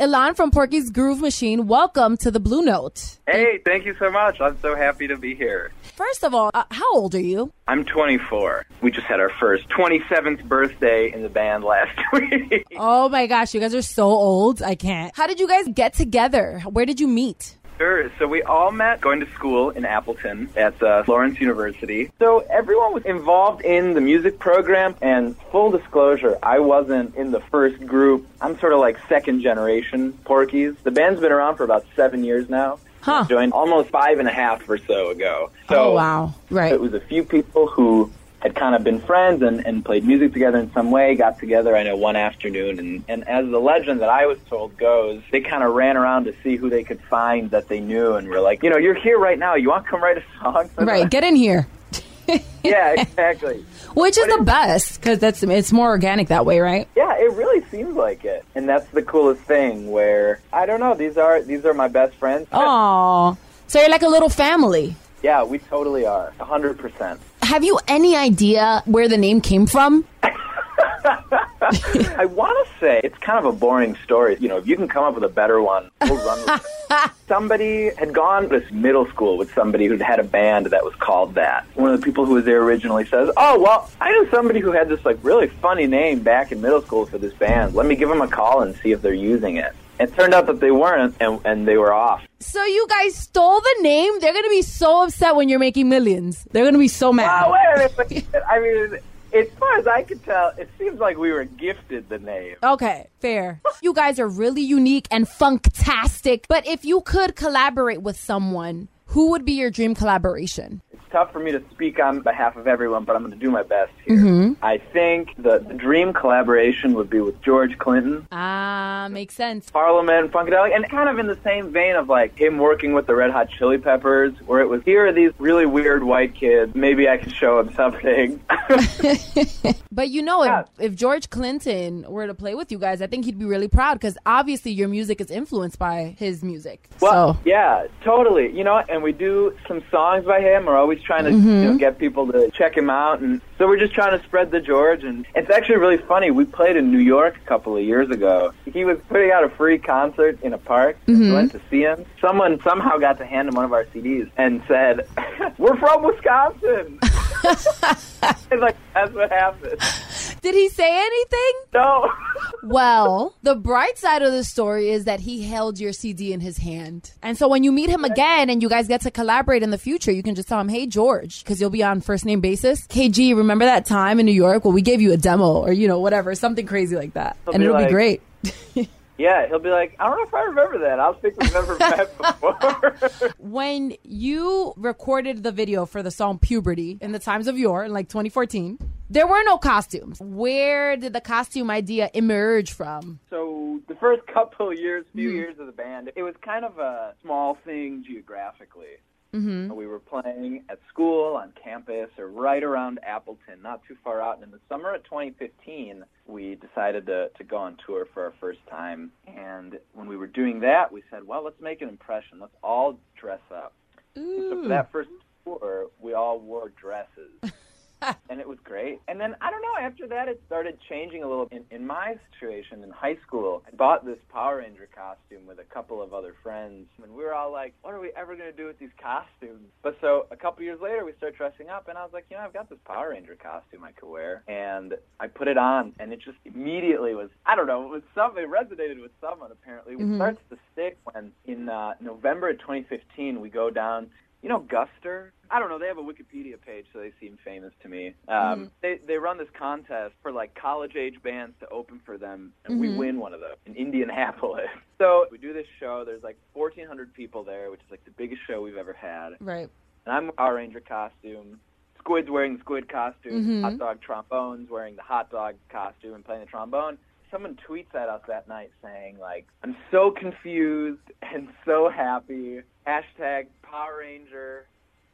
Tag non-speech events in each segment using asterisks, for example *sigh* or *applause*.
Ilan from Porky's Groove Machine, welcome to the Blue Note. Hey, thank you so much. I'm so happy to be here. First of all, uh, how old are you? I'm 24. We just had our first 27th birthday in the band last *laughs* week. Oh my gosh, you guys are so old. I can't. How did you guys get together? Where did you meet? Sure. So we all met going to school in Appleton at uh, Lawrence University. So everyone was involved in the music program. And full disclosure, I wasn't in the first group. I'm sort of like second generation Porkies. The band's been around for about seven years now. Huh. Joined almost five and a half or so ago. So oh wow. Right. it was a few people who had kind of been friends and, and played music together in some way, got together, I know, one afternoon. And, and as the legend that I was told goes, they kind of ran around to see who they could find that they knew and were like, you know, you're here right now. You want to come write a song? Right. us?" Get in here. *laughs* yeah, *laughs* exactly. Which is But the it- best because that's it's more organic that way, right? Yeah, it really seems like it. And that's the coolest thing where, I don't know, these are, these are my best friends. Oh, so you're like a little family. Yeah, we totally are. a 100%. Have you any idea where the name came from? *laughs* I want to say it's kind of a boring story. You know, if you can come up with a better one, we'll run with it. *laughs* Somebody had gone to this middle school with somebody who'd had a band that was called that. One of the people who was there originally says, "Oh, well, I knew somebody who had this like really funny name back in middle school for this band. Let me give them a call and see if they're using it." It turned out that they weren't, and, and they were off. So you guys stole the name? They're gonna be so upset when you're making millions. They're gonna be so mad. Oh, wait minute. *laughs* I mean, as far as I can tell, it seems like we were gifted the name. Okay, fair. you guys are really unique and funktastic. But if you could collaborate with someone, who would be your dream collaboration? Tough for me to speak on behalf of everyone, but I'm going to do my best here. I think the, the dream collaboration would be with George Clinton, Ah, makes sense. Parliament, Funkadelic, and kind of in the same vein of like him working with the Red Hot Chili Peppers, where it was here are these really weird white kids. Maybe I could show them something. *laughs* *laughs* But you know, Yeah. if, if George Clinton were to play with you guys, I think he'd be really proud because obviously your music is influenced by his music. Well, so yeah, totally. You know, and we do some songs by him. We're always trying to you know, mm-hmm. get people to check him out, and so we're just trying to spread the George. And it's actually really funny. We played in New York a couple of years ago. He was putting out a free concert in a park. and We went mm-hmm. to see him. Someone somehow got to hand him one of our CDs and said, *laughs* "We're from Wisconsin." *laughs* *laughs* like that's what happened. did he say anything? No. Well, *laughs* the bright side of the story is that he held your CD in his hand. And so when you meet him again and you guys get to collaborate in the future, you can just tell him, hey, George, because you'll be on first name basis. KG, remember that time in New York? Well, we gave you a demo or, you know, whatever, something crazy like that. He'll and be it'll be great. *laughs* Yeah, he'll be like, "I don't know if I remember that. I think we've never met *laughs* before." *laughs* when you recorded the video for the song Puberty in the times of yore in like 2014, there were no costumes. Where did the costume idea emerge from? So the first couple of years, few hmm. years of the band, it was kind of a small thing geographically. Mm-hmm. We were playing at school, on campus, or right around Appleton, not too far out. And in the summer of 2015, we decided to, to go on tour for our first time. And when we were doing that, we said, well, let's make an impression. Let's all dress up. So for that first tour, we all wore dresses. *laughs* *laughs* and it was great. And then I don't know. After that, it started changing a little. In, in my situation in high school, I bought this Power Ranger costume with a couple of other friends, and we were all like, "What are we ever going to do with these costumes?" But so a couple years later, we started dressing up, and I was like, "You know, I've got this Power Ranger costume I could wear," and I put it on, and it just immediately was. I don't know. It was some. It resonated with someone. Apparently, it starts to stick when in uh, November of 2015 we go down you know Guster? I don't know. They have a Wikipedia page, so they seem famous to me. Um, mm-hmm. They they run this contest for like college age bands to open for them, and we mm-hmm. win one of those in Indianapolis. *laughs* So we do this show. There's like 1,400 people there, which is like the biggest show we've ever had. Right. And I'm our Ranger costume. Squid's wearing the squid costume. Mm-hmm. Hot dog trombone's wearing the hot dog costume and playing the trombone. Someone tweets at us that night saying like, "I'm so confused and so happy." Hashtag Power Ranger.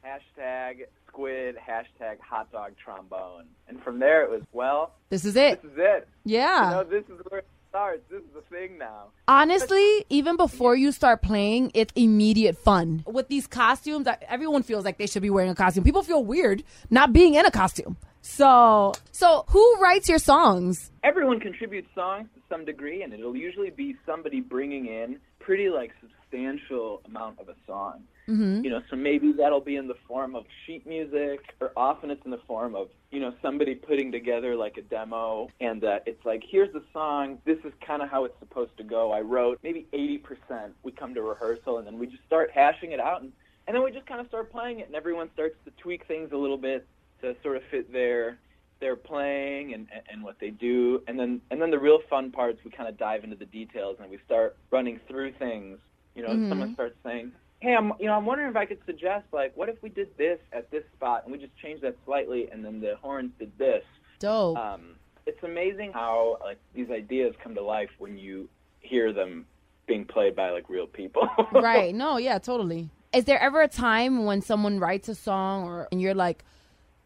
Hashtag squid. Hashtag hot dog trombone. And from there it was, well, This is it. this is it. Yeah. You know, this is where it starts. This is the thing now. Honestly, even before you start playing, it's immediate fun. With these costumes, everyone feels like they should be wearing a costume. People feel weird not being in a costume. So, so who writes your songs? everyone contributes songs to some degree, and it'll usually be somebody bringing in pretty like substantial amount of a song. Mm-hmm. You know, so maybe that'll be in the form of sheet music, or often it's in the form of you know somebody putting together like a demo, and uh, it's like here's the song. This is kind of how it's supposed to go. I wrote maybe 80%. We come to rehearsal, and then we just start hashing it out, and and then we just kind of start playing it, and everyone starts to tweak things a little bit to sort of fit their their playing and, and what they do and then and then the real fun parts we kind of dive into the details and we start running through things you know Mhm. someone starts saying hey i'm you know i'm wondering if i could suggest like what if we did this at this spot and we just changed that slightly and then the horns did this Dope. um it's amazing how like these ideas come to life when you hear them being played by like real people *laughs* right. No, yeah, totally. Is there ever a time when someone writes a song or and you're like,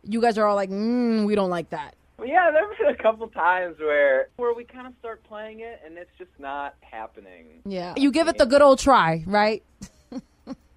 you guys are all like, mm, we don't like that. Yeah, there have been a couple times where where we kind of start playing it and it's just not happening. Yeah. You give it the good old try, right? *laughs*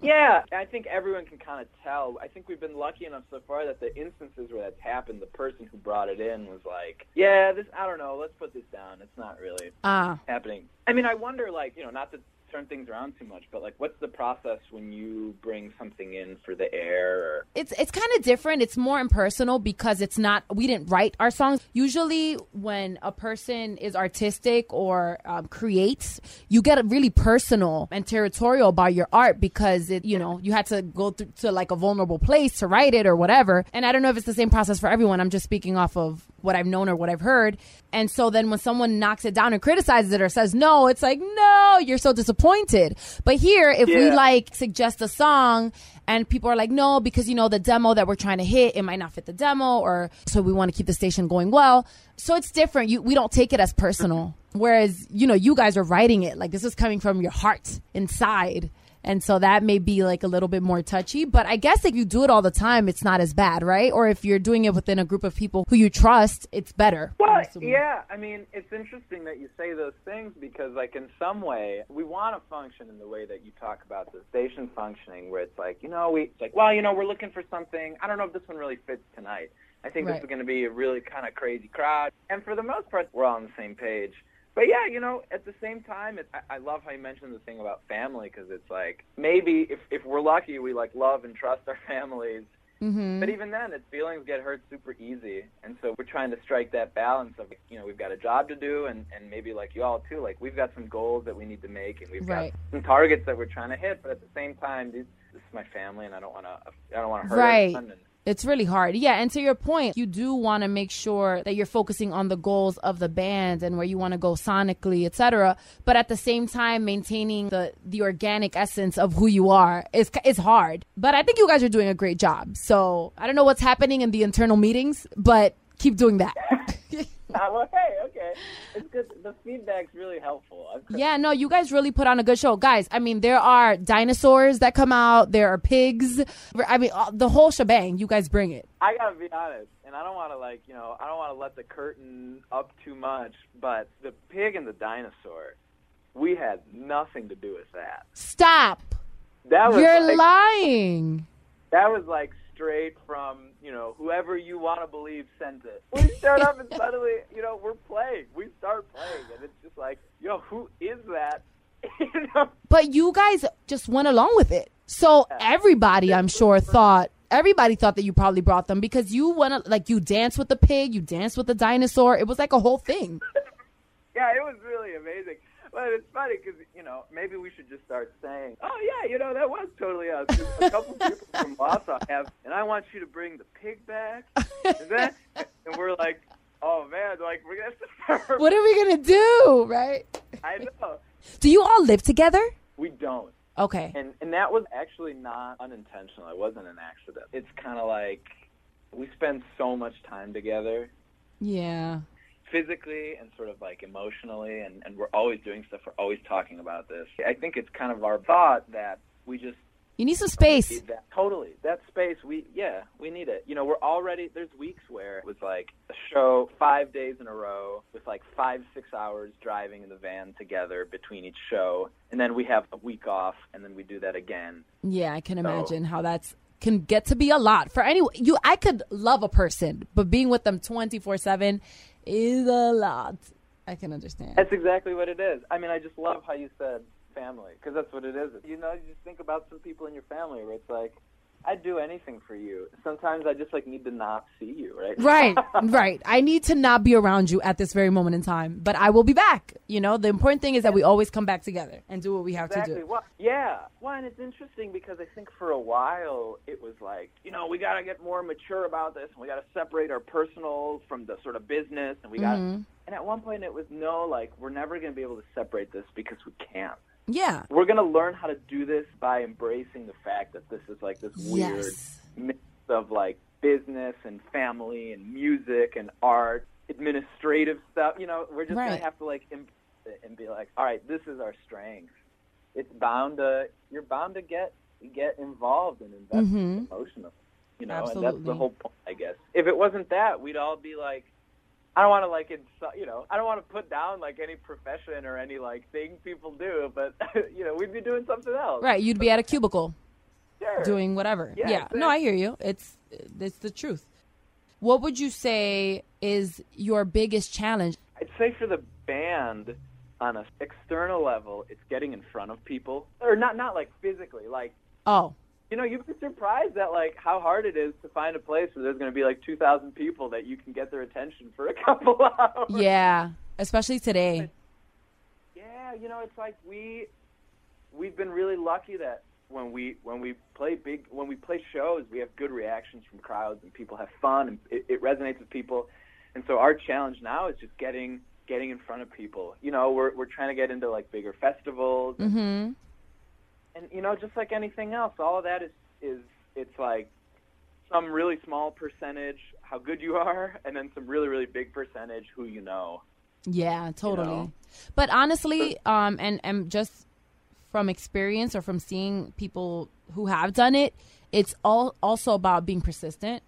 Yeah, I think everyone can kind of tell. I think we've been lucky enough so far that the instances where that's happened, the person who brought it in was like, "Yeah, this I don't know. Let's put this down. It's not really Ah. happening." I mean, I wonder, like, you know, not to turn things around too much, but like, what's the process when you bring something in for the air? Or it's it's kind of different. It's more impersonal because it's not. We didn't write our songs. Usually, when a person is artistic or um, creates, you get really personal and territorial about your art because it, you know, you had to go through to like a vulnerable place to write it or whatever. And I don't know if it's the same process for everyone. I'm just speaking off of what I've known or what I've heard. And so then when someone knocks it down and criticizes it or says no, it's like no, you're so disappointed. But here, if we like suggest a song and people are like no because you know the demo that we're trying to hit it might not fit the demo or so we want to keep the station going well. So it's different. You we don't take it as personal. Mm-hmm. Whereas you know you guys are writing it. Like this is coming from your heart inside and so that may be like a little bit more touchy but i guess if you do it all the time it's not as bad right or if you're doing it within a group of people who you trust it's better Well, yeah, I mean, it's interesting that you say those things because, like, in some way, we want to function in the way that you talk about the station functioning, where it's like, you know, we, it's like, well, you know, we're looking for something. I don't know if this one really fits tonight. I think Right. this is going to be a really kind of crazy crowd, and for the most part, we're all on the same page. But yeah, you know, at the same time, it, I, I love how you mentioned the thing about family because it's like maybe if if we're lucky, we like love and trust our *laughs* families. Mhm. But even then, its feelings get hurt super easy, and so we're trying to strike that balance of you know we've got a job to do, and and maybe like you all too, like we've got some goals that we need to make, and we've Right. got some targets that we're trying to hit. But at the same time, this, this is my family, and I don't want to I don't want to hurt Right. anyone. And, It's really hard. Yeah, and to your point, you do want to make sure that you're focusing on the goals of the band and where you want to go sonically, etc. But at the same time, maintaining the the organic essence of who you are is is hard. But I think you guys are doing a great job. So I don't know what's happening in the internal meetings, but keep doing that. *laughs* *laughs* Uh, well, hey, okay, it's good. The feedback's really helpful. Yeah, no, you guys really put on a good show, guys. I mean, there are dinosaurs that come out. There are pigs. I mean, uh, the whole shebang. You guys bring it. I gotta be honest, and I don't want to like you know I don't want to let the curtain up too much, but the pig and the dinosaur, we had nothing to do with that. Stop. That was You're like, lying. that was like straight from you know whoever you want to believe sent it. We *laughs* start up and suddenly you know we're playing. We start playing, and it's just like yo, who is that? *laughs* you know? But you guys just went along with it. So everybody, I'm sure, thought everybody thought that you probably brought them because you went like you danced with the pig, you danced with the dinosaur. It was like a whole thing. *laughs* Yeah, it was really amazing. *laughs* But it's funny because you know maybe we should just start saying, "Oh yeah, you know that was totally us." A couple *laughs* people from Wausau have, and I want you to bring the pig back, and then *laughs* and we're like, "Oh man, like we're gonna have to start." What are we gonna do, right? I know Do you all live together? we don't, Okay. and and that was actually not unintentional. It wasn't an accident. It's kind of like we spend so much time together Yeah. Physically and sort of like emotionally and, and we're always doing stuff we're always talking about this. I think it's kind of our thought that we just You need some space. need that. Totally. That space we yeah we need it. You know we're already there's weeks where it was like a show five days in a row with like five six hours driving in the van together between each show and then we have a week off and then we do that again. Yeah, I can imagine how that's can get to be a lot. For anyone. You, I could love a person, but being with them twenty four seven is a lot. I can understand. That's exactly what it is. I mean, I just love how you said family because that's what it is. You know, you just think about some people in your family where it's like, I'd do anything for you. Sometimes I just like need to not see you, right? Right, *laughs* right. I need to not be around you at this very moment in time, but I will be back. You know, the important thing is that we always come back together and do what we have exactly. to do. Well, yeah. Well, and it's interesting because I think for a while it was like, you know, we got to get more mature about this, and we got to separate our personal from the sort of business, and we got. Mm-hmm. And at one point it was no, like we're never going to be able to separate this because we can't. Yeah. We're going to learn how to do this by embracing the fact that this is like this weird Yes. mix of like business and family and music and art, administrative stuff. You know, we're just Right. gonna have to like embrace it and be like, all right, this is our strength. It's bound to you're bound to get get involved and invest Mhm. emotionally. You know, and that's the whole point, I guess. If it wasn't that, we'd all be like. I don't want to like insu- you know I don't want to put down like any profession or any like thing people do, but *laughs* you know we'd be doing something else. Right. You'd be at a cubicle Sure. doing whatever. Yeah, Yeah. No, I hear you. It's it's the truth. What would you say is your biggest challenge? I'd say for the band, on an external level, it's getting in front of people, or not not like physically, like Oh, you know, you'd be surprised at like how hard it is to find a place where there's going to be like 2,000 people that you can get their attention for a *laughs* couple hours. yeah. Especially today. Yeah, you know, it's like we we've been really lucky that when we when we play big when we play shows, we have good reactions from crowds and people have fun and it, it resonates with people. And so our challenge now is just getting getting in front of people. You know, we're we're trying to get into like bigger festivals Mm-hmm. And you know, just like anything else, all of that is is it's like some really small percentage how good you are, and then some really really big percentage who you know. Yeah, totally. know? But honestly, um, and and just from experience or from seeing people who have done it, it's all also about being persistent.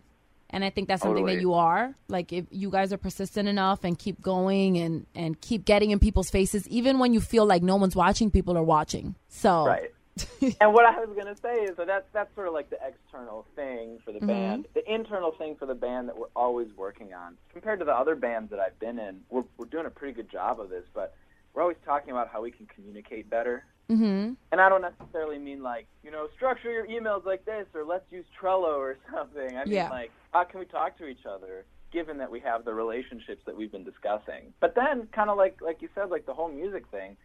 And I think that's something that you are. Like if you guys are persistent enough and keep going and and keep getting in people's faces, even when you feel like no one's watching, people are watching. So Right. *laughs* and what I was gonna say is that that's that's sort of like the external thing for the Mm-hmm. band. The internal thing for the band that we're always working on, compared to the other bands that I've been in, we're we're doing a pretty good job of this. But we're always talking about how we can communicate better. hmm And I don't necessarily mean like you know structure your emails like this or let's use Trello or *laughs* something. I mean Yeah. like how can we talk to each other? Given that we have the relationships that we've been discussing, but then kind of like like you said, like the whole music thing,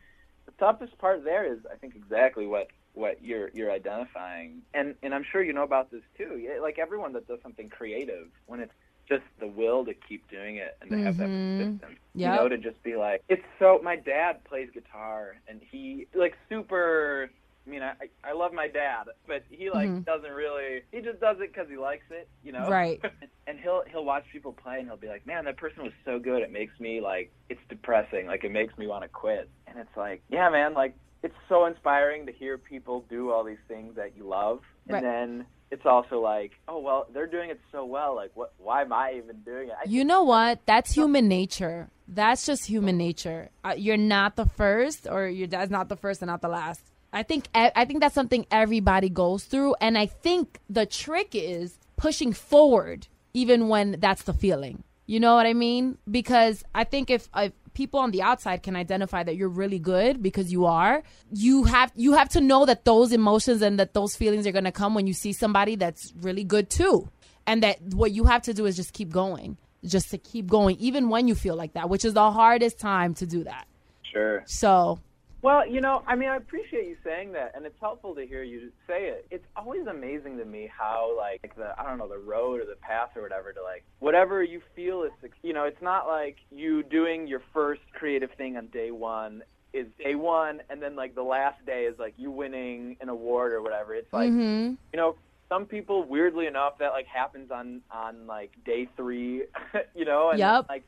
the toughest part there is I think exactly what what you're you're identifying, and and I'm sure you know about this too. Like everyone that does something creative, when it's just the will to keep doing it and to have that Mhm. persistence, you know, to just be like, it's so. My dad plays guitar, and he like super. I mean, I I love my dad, but he like Mhm. doesn't really. He just does it because he likes it, you know. Right. *laughs* and he'll he'll watch people play, and he'll be like, "Man, that person was so good. It makes me like it's depressing. Like it makes me want to quit." And it's like, yeah, man, like it's so inspiring to hear people do all these things that you love, and Right. then it's also like, oh well, they're doing it so well. Like, what? Why am I even doing it? I You know what? *laughs* That's human nature. That's just human nature. Uh, you're not the first, or your dad's not the first and not the last. I think I think that's something everybody goes through, and I think the trick is pushing forward even when that's the feeling. You know what I mean? Because I think if, if people on the outside can identify that you're really good because you are, you have you have to know that those emotions and that those feelings are going to come when you see somebody that's really good too. And that what you have to do is just keep going. Just to keep going even when you feel like that, which is the hardest time to do that. sure. So, Well, you know, I mean, I appreciate you saying that, and it's helpful to hear you say it. It's always amazing to me how, like, the I don't know, the road or the path or whatever to like whatever you feel is, suc- you know, it's not like you doing your first creative thing on day one is day one, and then like the last day is like you winning an award or whatever. It's like mhm. you know, some people weirdly enough that like happens on on like day three, *laughs* you know, and Yep. like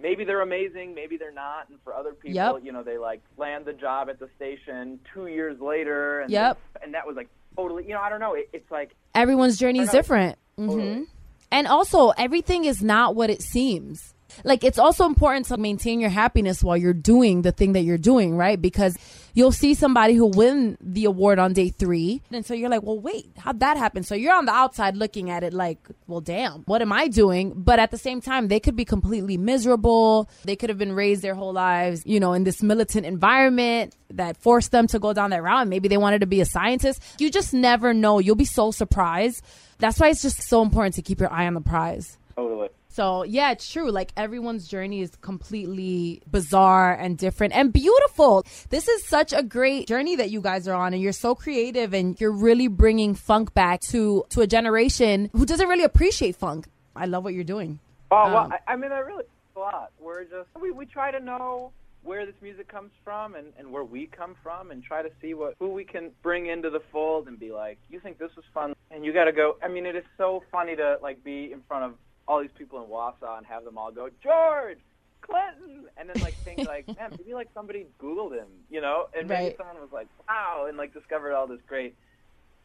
maybe they're amazing, maybe they're not, and for other people, Yep. you know, they like land the job at the station two years later, and Yep. and that was like totally, you know, I don't know, it, it's like everyone's journey is different. hmm Totally. And also, everything is not what it seems. Like it's also important to maintain your happiness while you're doing the thing that you're doing, right? Because you'll see somebody who win the award on day three. And so you're like, well, wait, how'd that happen? So you're on the outside looking at it like, well, damn, what am I doing? But at the same time, they could be completely miserable. They could have been raised their whole lives, you know, in this militant environment that forced them to go down that route. Maybe they wanted to be a scientist. You just never know. You'll be so surprised. That's why it's just so important to keep your eye on the prize. Totally. So yeah, it's true. Like everyone's journey is completely bizarre and different and beautiful. This is such a great journey that you guys are on, and you're so creative, and you're really bringing funk back to to a generation who doesn't really appreciate funk. I love what you're doing. Oh well, um, I, I mean, I really a lot. We're just we we try to know where this music comes from and, and where we come from and try to see what who we can bring into the fold and be like, you think this was fun and you got to go. I mean, it is so funny to like be in front of all these people in Wausau and have them all go, George, Clinton, and then like think like, *laughs* man, maybe like somebody Googled him, you know, and maybe right. someone was like, wow, and like discovered all this great,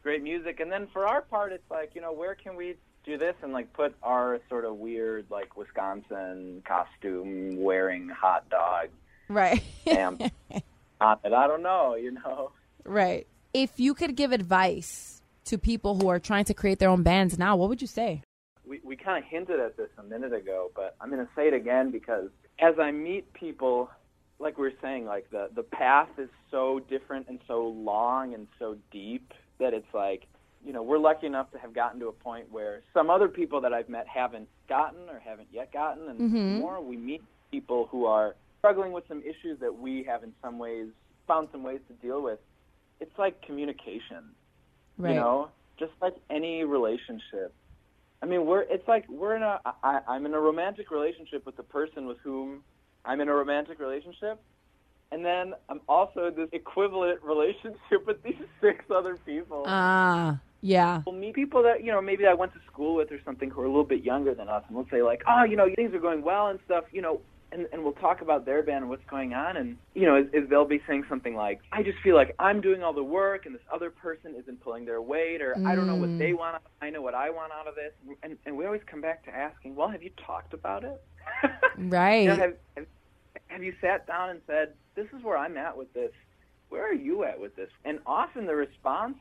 great music. And then for our part, it's like, you know, where can we do this and like put our sort of weird like Wisconsin costume wearing hot dog, right? *laughs* on it. I don't know, you know. Right. If you could give advice to people who are trying to create their own bands now, what would you say? We, we kind of hinted at this a minute ago, but I'm going to say it again because as I meet people, like we are saying, like the, the path is so different and so long and so deep that it's like, you know, we're lucky enough to have gotten to a point where some other people that I've met haven't gotten or haven't yet gotten. And mm-hmm. more we meet people who are struggling with some issues that we have in some ways found some ways to deal with, it's like communication. Right. You know, just like any relationship I mean, we're it's like we're in a I, I'm in a romantic relationship with the person with whom I'm in a romantic relationship, and then I'm also in this equivalent *laughs* relationship with these *laughs* six other people. Ah, uh, yeah. We'll meet people that you know maybe I went to school with or something who are a little bit younger than us, and we'll say like, oh, you know, things are going well and stuff. You know, and, and we'll talk about their band and what's going on. And, you know, is, is they'll be saying something like, I just feel like I'm doing all the work and this other person isn't pulling their weight, or mm. I don't know what they mm. want. I know what I want out of this. And, and we always come back to asking, well, have you talked about it? *laughs* right. you know, have, have, have you sat down and said, this is where I'm at with this? Where are you at with this? And often the response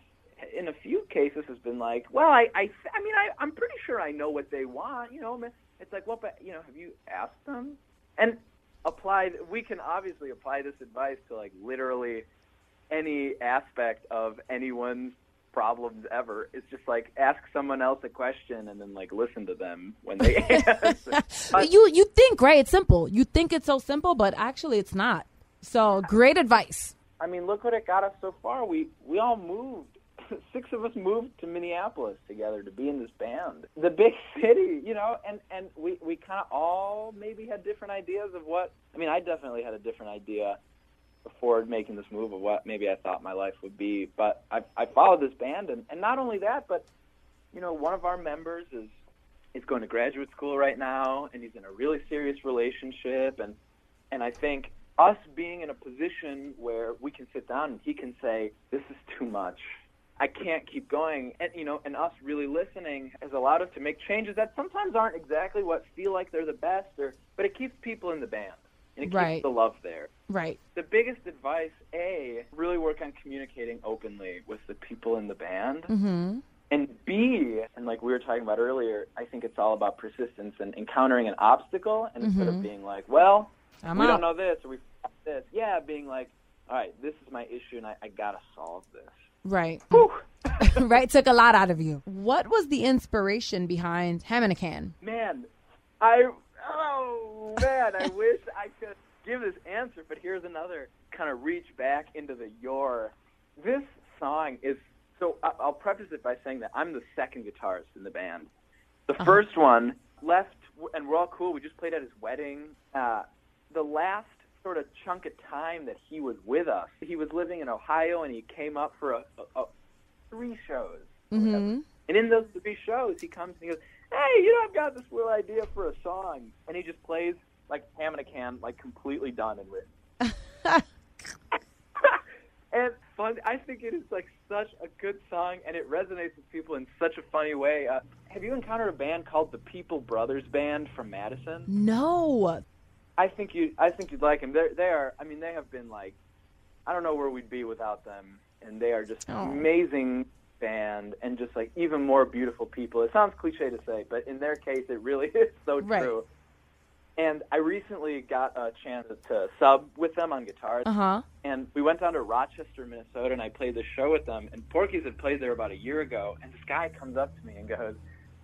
in a few cases has been like, well, I, I, I mean, I, I'm pretty sure I know what they want. You know, it's like, well, but you know, have you asked them? And apply we can obviously apply this advice to like literally any aspect of anyone's problems ever. It's just like ask someone else a question and then like listen to them when they *laughs* answer. you you think right? It's simple. You think it's so simple, but actually it's not. So great advice. I mean, look what it got us so far. We we all moved six of us moved to Minneapolis together to be in this band. The big *laughs* city, you know, and and we we kind of all maybe had different ideas of what. I mean, I definitely had a different idea before making this move of what maybe I thought my life would be. But I I followed this band, and and not only that, but you know, one of our members is is going to graduate school right now, and he's in a really serious relationship, and and I think us being in a position where we can sit down and he can say, "This is too much." I can't keep going. And you know, and us really listening has allowed us to make changes that sometimes aren't exactly what feel like they're the best, or but it keeps people in the band and it right. keeps the love there. Right. The biggest advice, a, really work on communicating openly with the people in the band. Mm-hmm. And B, and like we were talking about earlier, I think it's all about persistence and encountering an obstacle, and mm-hmm. instead of mm-hmm. being like, "Well, I'm we out. don't know this or we this," yeah, being like, "All right, this is my issue, and I, I gotta solve this." Right. *laughs* right. Took a lot out of you. What was the inspiration behind Ham in a Can? Man, I oh man, I wish I could give this answer, but here's another kind of reach back into the your. This song is so. I'll preface it by saying that I'm the second guitarist in the band. The uh-huh. first one left, and we're all cool. We just played at his wedding. Uh, the last sort of chunk of time that he was with us. He was living in Ohio, and he came up for a, a, a three shows. Mm-hmm. And in those three shows, he comes and he goes, "Hey, you know, I've got this little idea for a song," and he just plays like ham in a can, like completely done and written. *laughs* and fun. I think it is like such a good song, and it resonates with people in such a funny way. Uh, have you encountered a band called the People Brothers Band from Madison? No. I think you. I think you'd like them. They're, they are. I mean, they have been like. I don't know where we'd be without them, and they are just Oh. amazing band and just like even more beautiful people. It sounds cliche to say, but in their case, it really *laughs* is so Right. true. And I recently got a chance to sub with them on guitar, Uh huh. and we went down to Rochester, Minnesota, and I played the show with them. And Porky's had played there about a year ago, and this guy comes up to me and goes,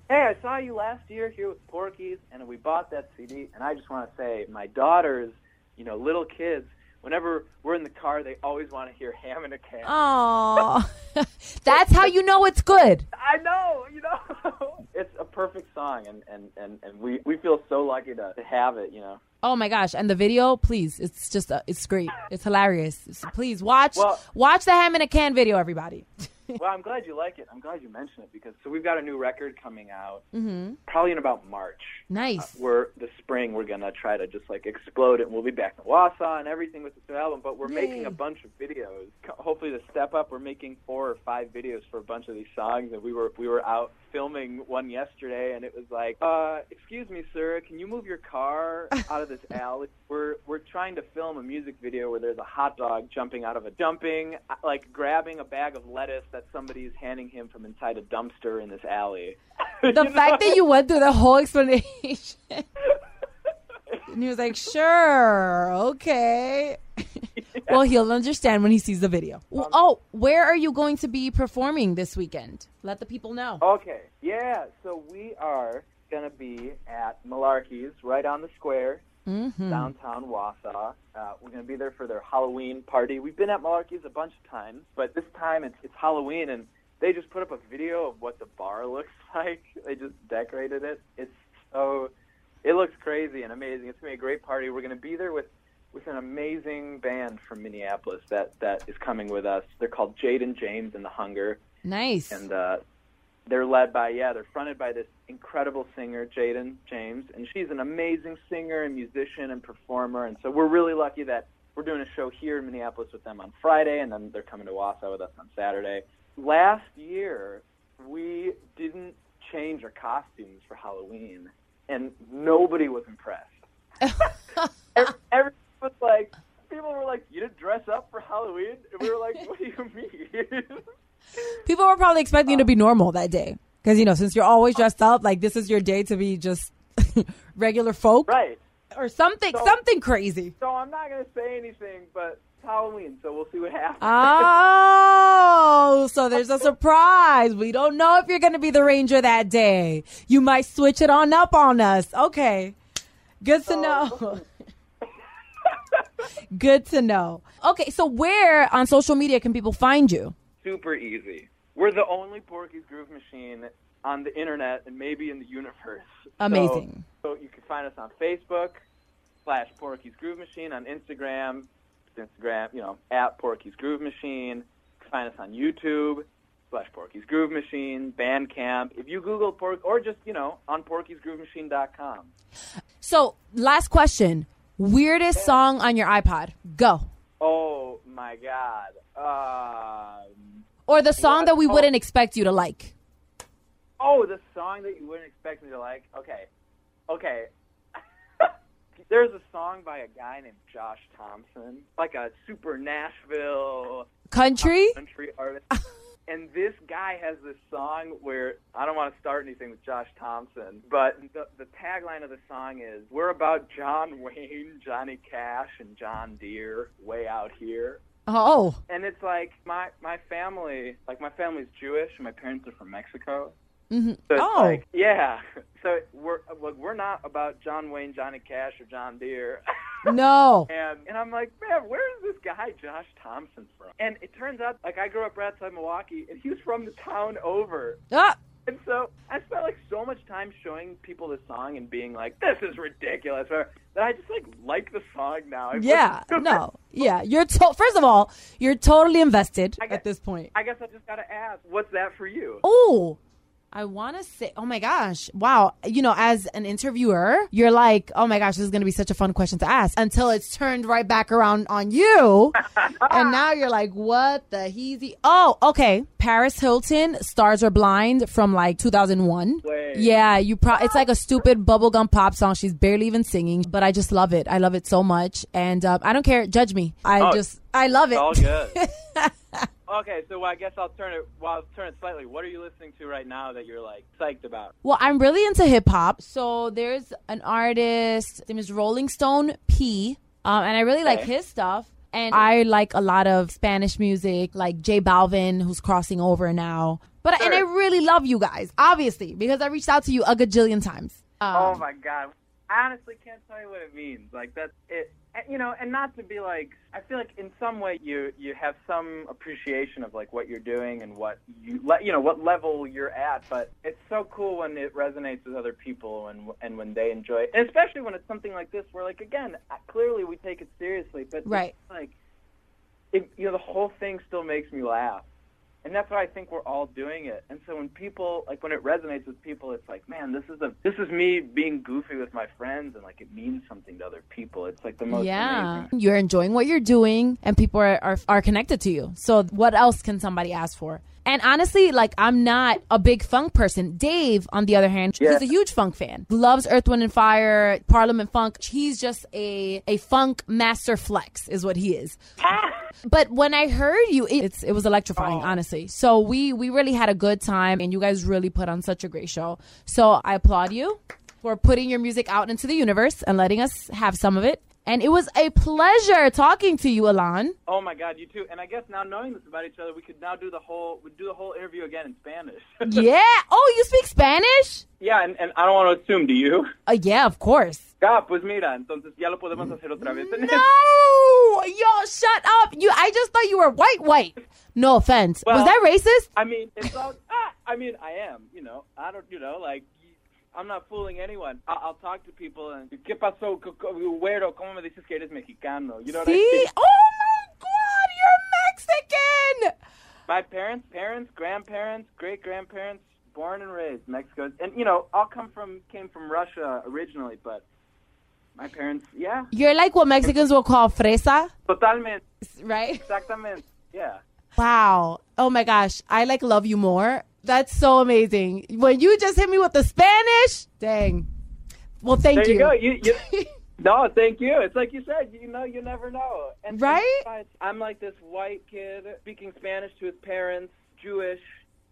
"Hey, I saw you last year here with Porky's, and we bought that CD." And I just want to say, my daughters, you know, little kids, whenever we're in the car, they always want to hear "Ham in a Can." Oh, *laughs* that's how you know it's good. I know, you know, *laughs* it's a perfect song, and and and, and we we feel so lucky to, to have it, you know. Oh my gosh! And the video, please, it's just uh, it's great. It's hilarious. So please watch Well- watch the ham in a can video, everybody. *laughs* *laughs* well, I'm glad you like it. I'm glad you mentioned it because so we've got a new record coming out mm-hmm. probably in about March. Nice. We're the spring. We're gonna try to just like explode it, and we'll be back in Wausau and everything with this new album. But we're making a bunch of videos. Hopefully, to step up, we're making four or five videos for a bunch of these songs. And we were we were out filming one yesterday, and it was like, uh, "Excuse me, sir, can you move your car *laughs* out of this alley?" We're we're trying to film a music video where there's a hot dog jumping out of a dumping, uh, like grabbing a bag of lettuce that somebody's handing him from inside a dumpster in this alley. *laughs* The fact that you went through the whole explanation, *laughs* and he was like, "Sure, okay." Well, he'll understand when he sees the video. Well, oh, where are you going to be performing this weekend? Let the people know. Okay, yeah. So we are gonna be at Malarkey's right on the square, Mm-hmm. downtown Wausau. Uh, we're gonna be there for their Halloween party. We've been at Malarkey's a bunch of times, but this time it's, it's Halloween, and they just put up a video of what the bar looks *laughs* like. They just decorated it. It's so it looks crazy and amazing. It's gonna be a great party. We're gonna be there with with an amazing band from Minneapolis that that is coming with us. They're called Jaedyn James and the Hunger Nice. and uh, they're led by yeah they're fronted by this incredible singer Jaedyn James and she's an amazing singer and musician and performer and so we're really lucky that we're doing a show here in Minneapolis with them on Friday and then they're coming to Wausau with us on Saturday. Last year we didn't change our costumes for Halloween and nobody was impressed. *laughs* Every, was like people were like you didn't dress up for Halloween and we were like what do you mean? *laughs* People were probably expecting you to be um, normal that day. Because, you know, since you're always um, dressed up, like this is your day to be just *laughs* regular folk right. or something, So- something crazy. So I'm not going to say anything, but it's Halloween, so we'll see what happens. Oh, so *laughs* there's a surprise. We don't know if you're going to be the ranger that day. You might switch it on up on us. Okay. Good to know. Good to know. Okay, so where on social media can people find you? Super easy. We're the only Porky's Groove Machine on the internet and maybe in the universe. So- Amazing. So, you can find us on Facebook slash Porky's Groove Machine, on Instagram, Instagram, you know, at Porky's Groove Machine. You can find us on YouTube slash Porky's Groove Machine, Bandcamp. If you Google Pork, or just, you know, on Porky'sGrooveMachine.com. So, last question. Weirdest song on your iPod? Go. Oh my God. Um, Or the song What? that we Oh. wouldn't expect you to like. Oh, the song that you wouldn't expect me to like. Okay, okay. *laughs* There's a song by a guy named Josh Thompson, like a super Nashville Country? country artist. *laughs* and this guy has this song where I don't want to start anything with Josh Thompson, but the, the tagline of the song is "We're about John Wayne, Johnny Cash, and John Deere way out here." Oh. And it's like my my family, like my family's Jewish, and my parents are from Mexico. hmm So it's Oh. like, yeah. So we're we're not about John Wayne, Johnny Cash, or John Deere. *laughs* No. and and I'm like, man, where is this guy Josh Thompson from? And it turns out, like, I grew up right outside Milwaukee, and he was from the town over. Ah. And so I spent like so much time showing people the song and being like, this is ridiculous, or that I just like like the song now. I Yeah. it. No. *laughs* Yeah. You're to- first of all, you're totally invested get- at this point. I guess I just gotta ask, what's that for you? Oh. I want to say, oh my gosh, wow. You know, as an interviewer, you're like, oh my gosh, this is going to be such a fun question to ask until it's turned right back around on you. *laughs* and now you're like, what the heezy? Oh, okay. Paris Hilton, Stars Are Blind from like 2001. Wait. Yeah, you pro- it's like a stupid bubblegum pop song. She's barely even singing, but I just love it. I love it so much. And uh, I don't care. Judge me. I Oh, just, I love it. All good. *laughs* okay, so I guess I'll turn it. Well, I'll turn it slightly. What are you listening to right now that you're like psyched about? Well, I'm really into hip hop. So there's an artist, his name is Rolling Stone P, um, and I really like his stuff. And I like a lot of Spanish music, like J Balvin, who's crossing over now. But and I really love you guys, obviously, because I reached out to you a gajillion times. Um, oh my god, I honestly can't tell you what it means. Like that's it. And, You know, and not to be like, I feel like in some way you you have some appreciation of like what you're doing and what you let you know what level you're at. But it's so cool when it resonates with other people and and when they enjoy it, and especially when it's something like this where like again clearly we take it seriously, but Right. like it, you know the whole thing still makes me laugh. And that's why I think we're all doing it. And so when people like when it resonates with people, it's like, man, this is a this is me being goofy with my friends, and like it means something to other people. It's like the most yeah, amazing. you're enjoying what you're doing, and people are, are are connected to you. So what else can somebody ask for? And honestly, like I'm not a big funk person. Dave, on the other hand, Yeah. he's a huge funk fan. Loves Earth, Wind and Fire, Parliament Funk. He's just a a funk master flex, is what he is. *laughs* But when I heard you, it, it's it was electrifying, honestly. So we we really had a good time, and you guys really put on such a great show. So I applaud you for putting your music out into the universe and letting us have some of it. And it was a pleasure talking to you, Alan. Oh my God, you too. And I guess now knowing this about each other, we could now do the whole we do the whole interview again in Spanish. *laughs* Yeah. Oh, you speak Spanish? yeah, and, and I don't want to assume. Do you? Uh, yeah, of course. Ah, pues mira, entonces ya lo podemos hacer otra vez. *laughs* No, yo, shut up. You, I just thought you were white, white. No offense. was that racist? I mean, it's all. Ah, I mean, I am. You know, I don't. You know, like. I'm not fooling anyone. I'll, I'll talk to people and ¿Qué pasó, güero? ¿Cómo me dices que eres mexicano? You know what I See? mean? Oh my God, you're Mexican. My parents, parents, grandparents, great grandparents, born and raised Mexico, and you know, all come from came from Russia originally, but my parents, yeah, You're like what Mexicans will call fresa, totalmente, right? exactamente, yeah. Wow. Oh my gosh. I like love you more. That's so amazing. When you just hit me with the Spanish, dang. Well, thank There you, you. go. You, you, *laughs* no, thank you. It's like you said. You know, you never know. And Right? I'm like this white kid speaking Spanish to his parents, Jewish,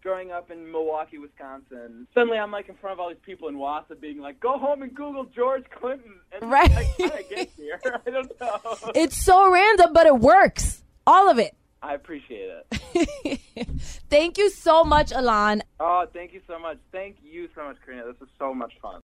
growing up in Milwaukee, Wisconsin. Suddenly, I'm like in front of all these people in Wausau, being like, "Go home and Google George Clinton." And Right. Like, how did I get here? *laughs* I don't know. *laughs* It's so random, but it works. All of it. I appreciate it. *laughs* Thank you so much, Alan. Oh, thank you so much. Thank you so much, Karina. This was so much fun.